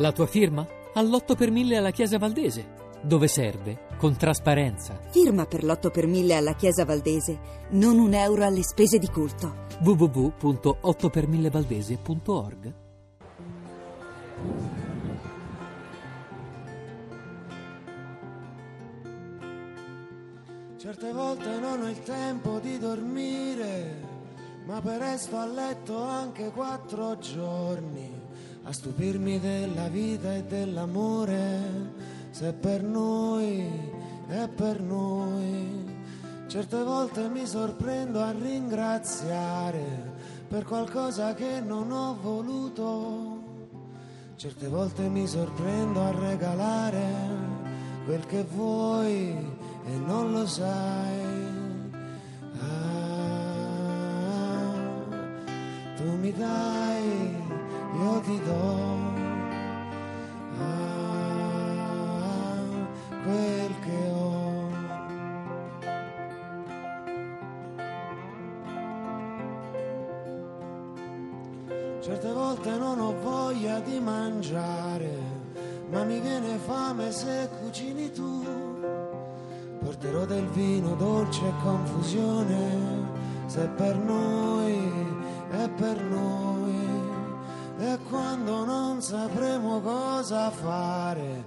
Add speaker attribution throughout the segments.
Speaker 1: La tua firma? All'8 per 1000 alla Chiesa Valdese. Dove serve? Con trasparenza.
Speaker 2: Firma per l'8 per 1000 alla Chiesa Valdese, non un euro alle spese di culto.
Speaker 1: www.8per1000valdese.org
Speaker 3: Certe volte non ho il tempo di dormire, ma per resto a letto anche quattro giorni, a stupirmi della vita e dell'amore, se per noi è per noi. Certe volte mi sorprendo a ringraziare per qualcosa che non ho voluto. Certe volte mi sorprendo a regalare quel che vuoi e non lo sai. Ah, tu mi dai, io ti do. Ah, quel che ho. Certe volte non ho voglia di mangiare, ma mi viene fame se cucini tu. Porterò del vino dolce e confusione, se per noi è per noi. Sapremo cosa fare,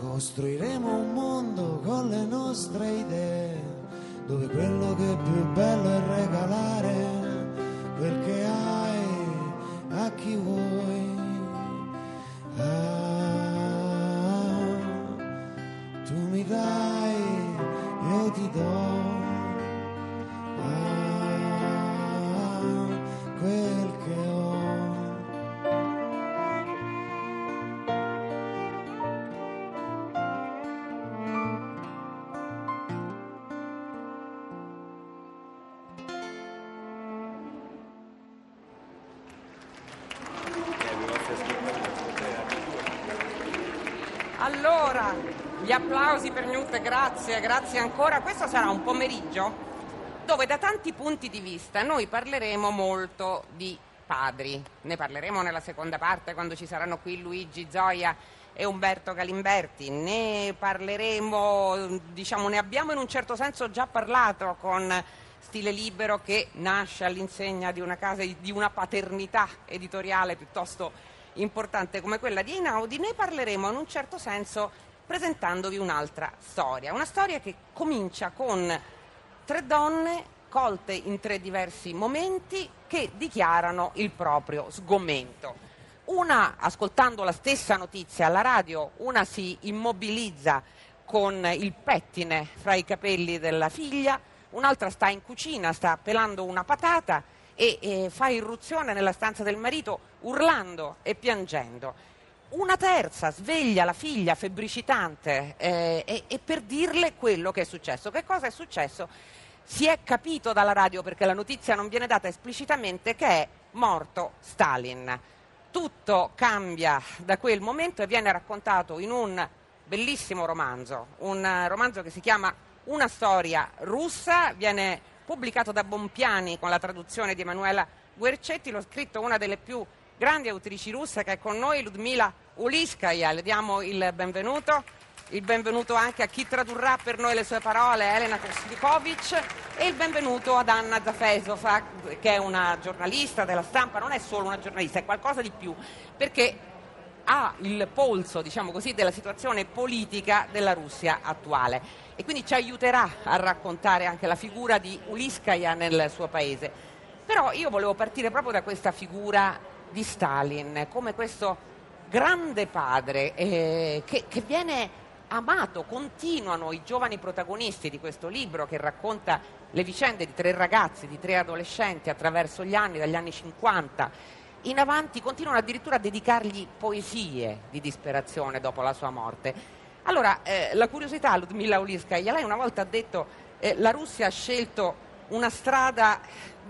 Speaker 3: costruiremo un mondo con le nostre idee, dove quello che è più bello
Speaker 4: Allora, gli applausi per Newt, grazie, grazie ancora. Questo sarà un pomeriggio dove da tanti punti di vista noi parleremo molto di padri. Ne parleremo nella seconda parte quando ci saranno qui Luigi Zoia e Umberto Galimberti. Ne parleremo, diciamo, ne abbiamo in un certo senso già parlato con Stile Libero che nasce all'insegna di una casa di una paternità editoriale piuttosto importante come quella di Einaudi, ne parleremo in un certo senso presentandovi un'altra storia. Una storia che comincia con tre donne colte in tre diversi momenti che dichiarano il proprio sgomento. Una, ascoltando la stessa notizia alla radio, una si immobilizza con il pettine fra i capelli della figlia, un'altra sta in cucina, sta pelando una patata e, e fa irruzione nella stanza del marito urlando e piangendo. Una terza sveglia la figlia febbricitante eh, e, e per dirle quello che è successo. Che cosa è successo? Si è capito dalla radio, perché la notizia non viene data esplicitamente, che è morto Stalin. Tutto cambia da quel momento e viene raccontato in un bellissimo romanzo, un romanzo che si chiama Una storia russa, viene pubblicato da Bompiani con la traduzione di Emanuela Guercetti, l'ho scritto una delle più grandi autrici russe che è con noi, Ludmila Uliskaya. Le diamo il benvenuto. Il benvenuto anche a chi tradurrà per noi le sue parole, Elena Koslikovic, e il benvenuto ad Anna Zafesova, che è una giornalista della stampa, non è solo una giornalista, è qualcosa di più, perché ha il polso, diciamo così, della situazione politica della Russia attuale e quindi ci aiuterà a raccontare anche la figura di Uliskaya nel suo paese. Però io volevo partire proprio da questa figura di Stalin, come questo grande padre eh, che, che viene amato, continuano i giovani protagonisti di questo libro che racconta le vicende di tre ragazzi, di tre adolescenti attraverso gli anni, dagli anni 50 in avanti, continuano addirittura a dedicargli poesie di disperazione dopo la sua morte. Allora, eh, la curiosità, Ludmilla Uliskaya, lei una volta ha detto eh, la Russia ha scelto una strada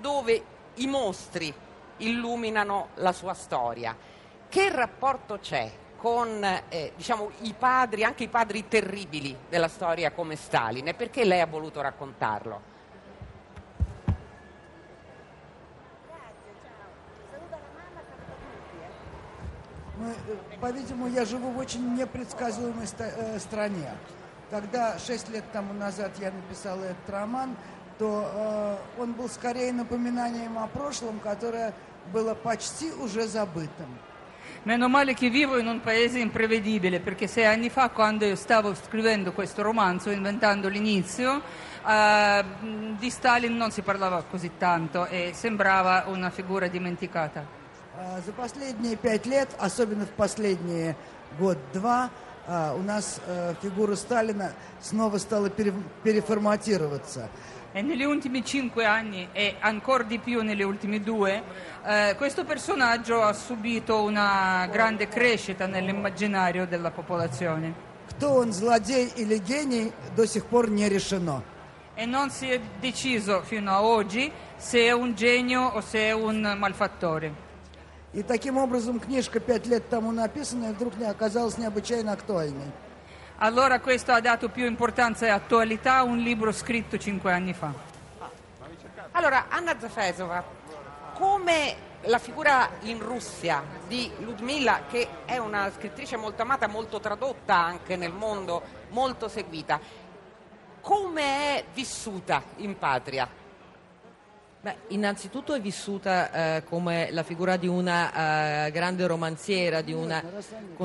Speaker 4: dove i mostri illuminano la sua storia. Che rapporto c'è con eh, diciamo, i padri, anche i padri terribili della storia come Stalin e perché lei ha voluto raccontarlo?
Speaker 5: По-видимому, я живу в очень непредсказуемой э, стране. Когда шесть лет тому назад я написал этот роман, то э, он был скорее напоминанием о прошлом, которое было почти уже забытым.
Speaker 6: Meno male che vivo in un paese imprevedibile, perché sei anni fa, quando stavo scrivendo questo romanzo, inventando l'inizio, eh, di Stalin non si parlava così tanto e sembrava una figura dimenticata.
Speaker 5: А, За последние пять лет, особенно в последние год-два, а, у нас э, фигура Сталина снова стала пере- переформатироваться.
Speaker 6: E negli ultimi cinque anni e ancora di più negli ultimi due, eh, questo personaggio ha subito una grande crescita nell'immaginario della popolazione.
Speaker 5: Кто он, злодей или гений, до сих пор не решено.
Speaker 6: E non si è deciso fino a oggi se è un genio o se è un malfattore.
Speaker 5: И таким образом книжка пять лет тому написанная вдруг не оказалась необычайно актуальной.
Speaker 6: Allora questo ha dato più importanza e attualità a un libro scritto cinque anni fa.
Speaker 4: Allora, Anna Zafesova, come la figura in Russia di Ludmilla, che è una scrittrice molto amata, molto tradotta anche nel mondo, molto seguita, come è vissuta in patria?
Speaker 7: Beh, innanzitutto è vissuta eh, come la figura di una eh, grande romanziera, di una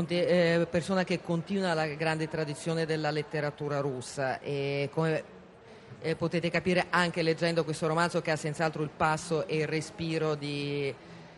Speaker 7: eh, persona che continua la grande tradizione della letteratura russa e come eh, potete capire anche leggendo questo romanzo che ha senz'altro il passo e il respiro di-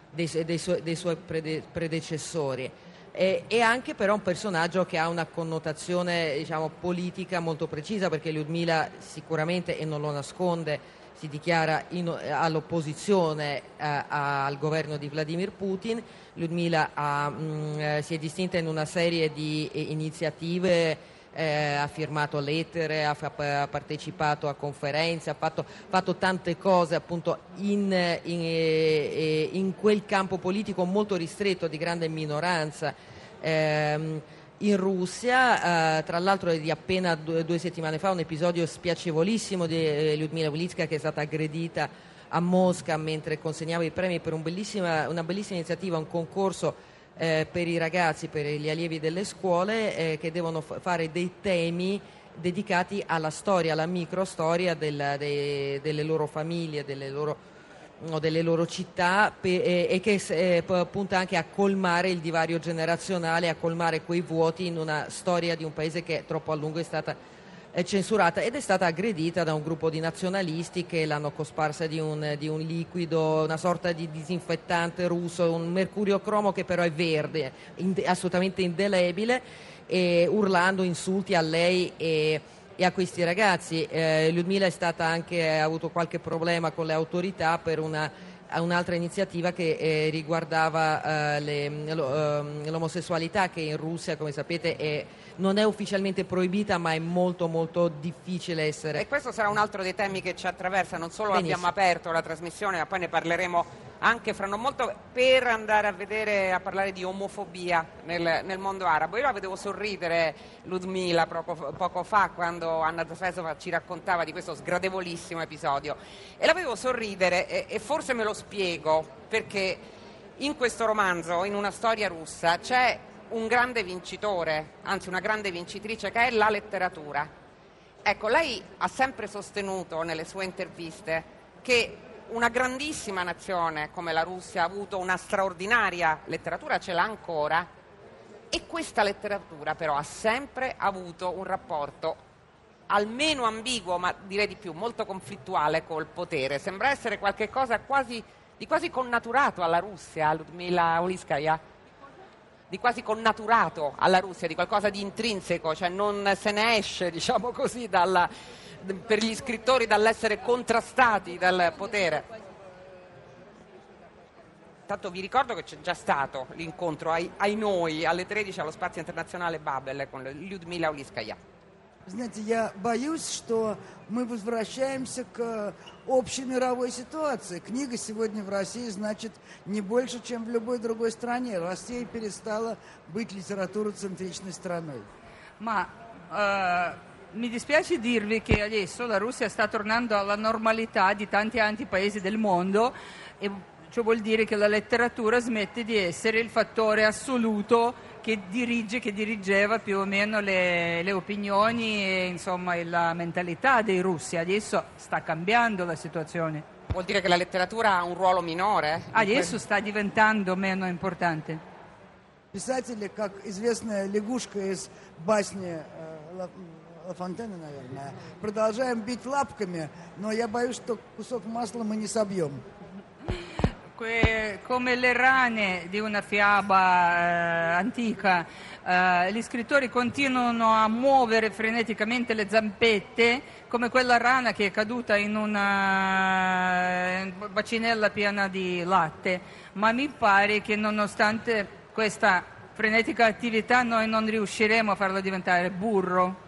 Speaker 7: dei, dei su- dei suoi prede- predecessori. E, e anche però un personaggio che ha una connotazione diciamo, politica molto precisa perché Lyudmila sicuramente, e non lo nasconde, si dichiara in- all'opposizione eh, al governo di Vladimir Putin. Lyudmila ha, mh, eh, si è distinta in una serie di eh, iniziative, eh, ha firmato lettere, ha, ha partecipato a conferenze, ha fatto, fatto tante cose appunto in, in- eh, in quel campo politico molto ristretto di grande minoranza. ehm, in Russia, eh, tra l'altro è di appena due, due settimane fa un episodio spiacevolissimo di eh, Lyudmila Ulitska che è stata aggredita a Mosca mentre consegnava i premi per un bellissima- una bellissima iniziativa, un concorso eh, per i ragazzi, per gli allievi delle scuole eh, che devono fa- fare dei temi dedicati alla storia, alla microstoria del- dei- delle loro famiglie, delle loro o delle loro città e, che punta anche a colmare il divario generazionale, a colmare quei vuoti in una storia di un paese che troppo a lungo è stata censurata ed è stata aggredita da un gruppo di nazionalisti che l'hanno cosparsa di un, di un liquido, una sorta di disinfettante russo, un mercurio cromo che però è verde, assolutamente indelebile, urlando insulti a lei e e a questi ragazzi. Eh, Ludmila è stata anche, ha avuto qualche problema con le autorità per una, un'altra iniziativa che eh, riguardava eh, le- lo- ehm, l'omosessualità che in Russia, come sapete, è- non è ufficialmente proibita ma è molto molto difficile essere.
Speaker 4: E questo sarà un altro dei temi che ci attraversa, non solo
Speaker 7: Benissimo.
Speaker 4: abbiamo aperto la trasmissione, ma poi ne parleremo anche fra non molto per andare a vedere, a parlare di omofobia nel, nel mondo arabo. Io la vedevo sorridere Ludmila poco, poco fa quando Anna Zafesova ci raccontava di questo sgradevolissimo episodio e la vedevo sorridere e, e forse me lo spiego perché in questo romanzo, in una storia russa, c'è un grande vincitore, anzi una grande vincitrice che è la letteratura. Ecco, lei ha sempre sostenuto nelle sue interviste che una grandissima nazione come la Russia ha avuto una straordinaria letteratura, ce l'ha ancora, e questa letteratura però ha sempre avuto un rapporto almeno ambiguo, ma direi di più, molto conflittuale col potere. Sembra essere qualcosa quasi, di quasi connaturato alla Russia, Ludmila Oliskaya di quasi connaturato alla Russia, di qualcosa di intrinseco, cioè non se ne esce, diciamo così, dalla- per gli scrittori dall'essere contrastati dal potere. Tanto vi ricordo che c'è già stato l'incontro ai, ai noi alle 13 allo Spazio Internazionale Babel con Lyudmila Oliskaya.
Speaker 5: Знаете, я боюсь, что мы возвращаемся к общей мировой ситуации. Книга сегодня в России значит не больше, чем в любой другой стране. Россия перестала быть литературоцентричной страной.
Speaker 6: Ma eh, mi dispiace dirvi che adesso la Russia sta tornando alla normalità di tanti altri paesi del mondo e Ciò vuol dire che la letteratura smette di essere il fattore assoluto che dirige, che dirigeva più o meno le, le opinioni e insomma, la mentalità dei russi. Adesso sta cambiando la situazione.
Speaker 4: Vuol dire che la letteratura ha un ruolo minore?
Speaker 6: Adesso sta diventando meno importante.
Speaker 5: Писатели, как известная лягушка из басни э, Ла, Ла Фонтена, наверное, продолжаем бить лапками, но я боюсь, что кусок масла мы не собьем.
Speaker 6: Que- come le rane di una fiaba eh, antica, eh, gli scrittori continuano a muovere freneticamente le zampette, come quella rana che è caduta in una eh, bacinella piena di latte, ma mi pare che nonostante questa frenetica attività noi non riusciremo a farlo diventare burro.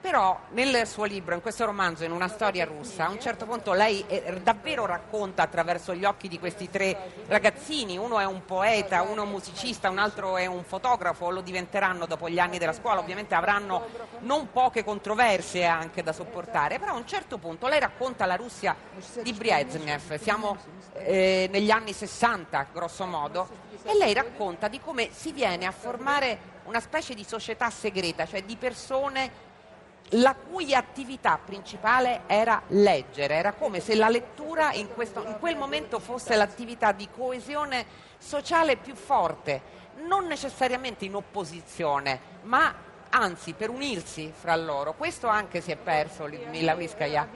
Speaker 4: Però nel suo libro, in questo romanzo, in una storia russa, a un certo punto lei eh, davvero racconta attraverso gli occhi di questi tre ragazzini, uno è un poeta, uno è un musicista, un altro è un fotografo, lo diventeranno dopo gli anni della scuola, ovviamente avranno non poche controversie anche da sopportare, però a un certo punto lei racconta la Russia di Brezhnev, siamo eh, negli anni 60 grosso modo, e lei racconta di come si viene a formare una specie di società segreta, cioè di persone la cui attività principale era leggere, era come se la lettura in, questo- in quel momento fosse l'attività di coesione sociale più forte, non necessariamente in opposizione, ma anzi per unirsi fra loro. Questo anche si è perso, Lyudmila Vriskaya.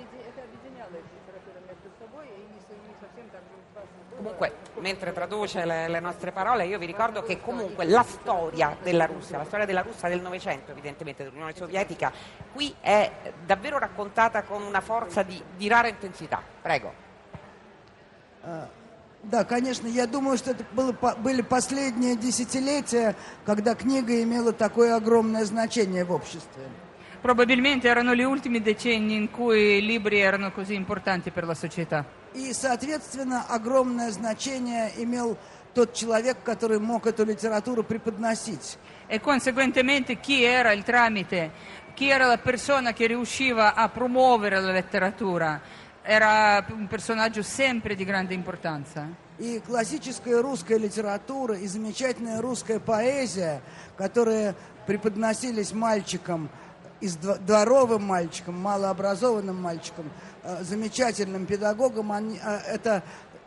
Speaker 4: Comunque, mentre traduce le, le nostre parole, io vi ricordo che comunque la storia della Russia, la storia della Russia del Novecento, evidentemente dell'Unione Sovietica, qui è davvero raccontata con una forza di, di rara intensità. Prego.
Speaker 5: Да, конечно, я думаю, что это было по- были последние десятилетия, когда книга имела такое огромное значение в обществе.
Speaker 6: Probabilmente erano gli ultimi decenni in cui i libri erano così importanti per la società.
Speaker 5: И, соответственно, огромное значение имел тот человек, который мог эту литературу преподносить.
Speaker 6: E conseguentemente chi era il tramite, chi era la persona che riusciva a promuovere la letteratura, era un personaggio sempre di grande importanza.
Speaker 5: И классическая русская литература, и замечательная русская поэзия, которые преподносились мальчикам, из дво- дворовым мальчикам, малообразованным мальчикам, э, замечательным педагогам, они, э, это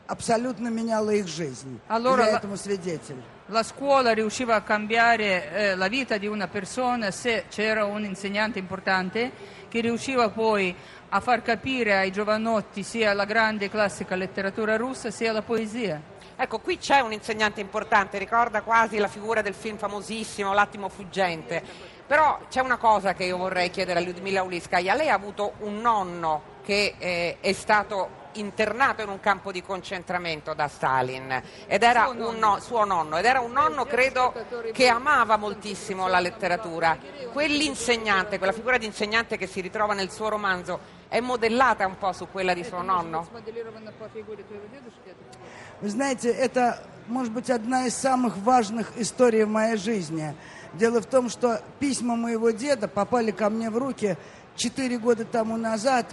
Speaker 5: абсолютно меняло их жизнь.
Speaker 6: Allora
Speaker 5: Я
Speaker 6: la-
Speaker 5: этому свидетель.
Speaker 6: La scuola riusciva a cambiare eh, la vita di una persona se c'era un insegnante importante che riusciva poi a far capire ai giovanotti sia la grande classica letteratura russa sia la poesia.
Speaker 4: Ecco, qui c'è un insegnante importante, ricorda quasi la figura del film famosissimo L'attimo fuggente. Però c'è una cosa che io vorrei chiedere a Lyudmila Uliskaya. Lei ha avuto un nonno che eh, è stato internato in un campo di concentramento da Stalin ed era
Speaker 6: Suo
Speaker 4: un
Speaker 6: nonno.
Speaker 4: no- suo nonno ed era un nonno credo che amava moltissimo la letteratura. Quell'insegnante, quella figura di insegnante che si ritrova nel suo romanzo è modellata un po' su quella di suo nonno?
Speaker 5: Вы знаете, это, может быть, одна из самых важных историй в моей жизни. Дело в том, что письма моего деда попали ко мне в руки четыре года тому назад.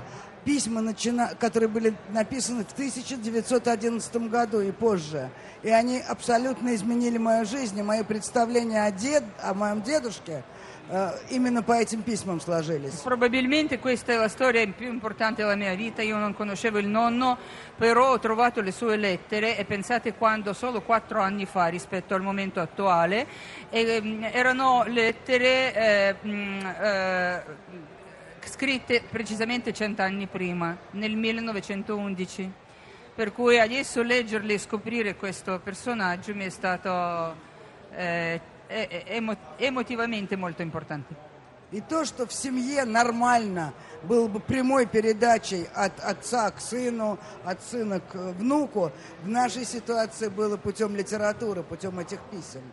Speaker 5: Письма, начина- которые были написаны в 1911 году и позже. И они абсолютно изменили мою жизнь, и мои представления о, дед, о моем дедушке э, именно по этим письмам сложились.
Speaker 6: Probabilmente questa è la storia più importante della mia vita, io non conoscevo il nonno, però ho trovato le sue lettere e pensate quando solo quattro anni fa rispetto al momento attuale, e, mm, erano lettere eh, mm, eh, scritte precisamente cent'anni prima, nel 1911. Per cui adesso leggerle e scoprire questo personaggio mi è stato eh, e- e- emo- emotivamente molto importante.
Speaker 5: И то, что в семье нормально было бы прямой передачей от отца к сыну, от сына к внуку, в нашей ситуации было путем литературы, путем этих писем.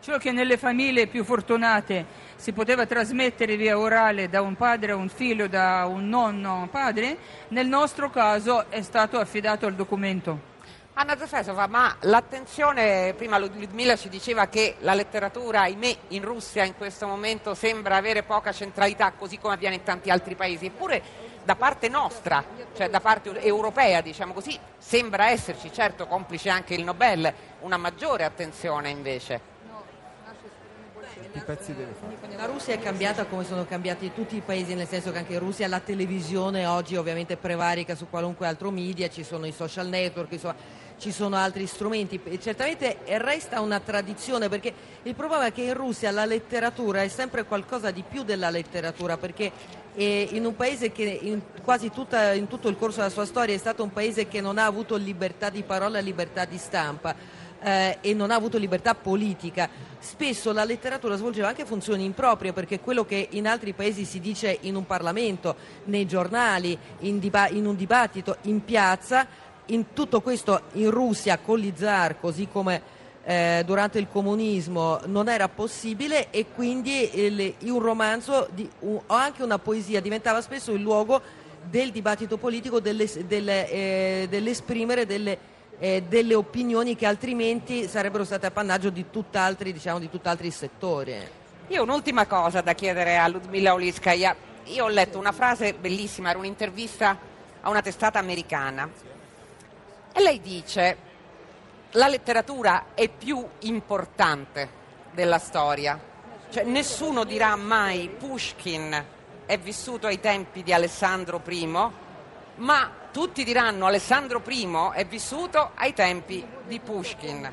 Speaker 6: Ciò che nelle famiglie più fortunate si poteva trasmettere via orale da un padre a un figlio, da un nonno a un padre, nel nostro caso è stato affidato al documento.
Speaker 4: Anna Zefesova, ma l'attenzione, prima Ludmilla ci diceva che la letteratura, ahimè, in Russia in questo momento sembra avere poca centralità, così come avviene in tanti altri paesi, eppure da parte nostra, cioè da parte europea, diciamo così, sembra esserci, certo complice anche il Nobel, una maggiore attenzione invece.
Speaker 7: La Russia è cambiata come sono cambiati tutti i paesi, nel senso che anche in Russia la televisione oggi ovviamente prevarica su qualunque altro media, ci sono i social network, ci sono altri strumenti. Certamente resta una tradizione perché il problema è che in Russia la letteratura è sempre qualcosa di più della letteratura perché in un paese che in quasi tutta, in tutto il corso della sua storia è stato un paese che non ha avuto libertà di parola e libertà di stampa eh, e non ha avuto libertà politica. Spesso la letteratura svolgeva anche funzioni improprie perché quello che in altri paesi si dice in un Parlamento, nei giornali, in, diba- in un dibattito, in piazza, in tutto questo in Russia con gli zar, così come eh, durante il comunismo non era possibile e quindi il, un romanzo di, un, o anche una poesia diventava spesso il luogo del dibattito politico, delle, delle, eh, dell'esprimere delle eh, delle opinioni che altrimenti sarebbero state appannaggio di tutt'altri, diciamo, di tutt'altri settori.
Speaker 4: Io un'ultima cosa da chiedere a Ludmila Oliskaya. Io ho letto una frase bellissima, era un'intervista a una testata americana e lei dice la letteratura è più importante della storia. Cioè, nessuno dirà mai Pushkin è vissuto ai tempi di Alessandro I, ma tutti diranno Alessandro I è vissuto ai tempi di Pushkin.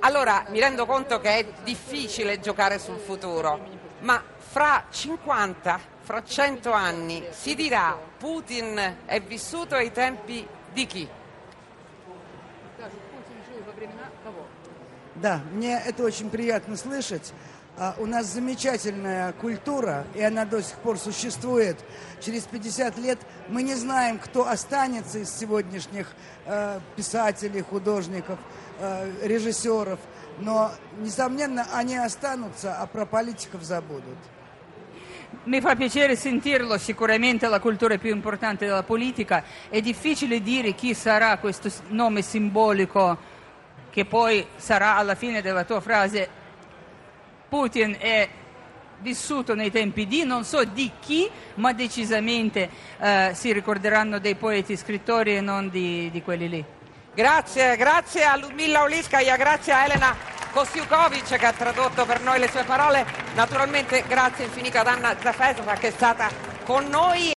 Speaker 4: Allora mi rendo conto che è difficile giocare sul futuro, ma fra 50, fra 100 anni si dirà Putin è vissuto ai tempi di chi?
Speaker 5: Да, мне это очень приятно слышать. А, у нас замечательная культура, и она до сих пор существует. Через 50 лет мы не знаем, кто останется из сегодняшних э, писателей, художников, э, режиссеров, но, несомненно, они останутся, а про политиков забудут.
Speaker 6: Mi fa piacere sentirlo, sicuramente la cultura è più importante della politica, è difficile dire chi sarà questo nome simbolico che poi sarà alla fine della tua frase Putin è vissuto nei tempi di non so di chi, ma decisamente eh, si ricorderanno dei poeti scrittori e non di, di quelli lì.
Speaker 4: Grazie, grazie a Ludmilla Oliskaya, grazie a Elena Kostiukovic che ha tradotto per noi le sue parole. Naturalmente grazie infinite ad Anna Zafesova che è stata con noi.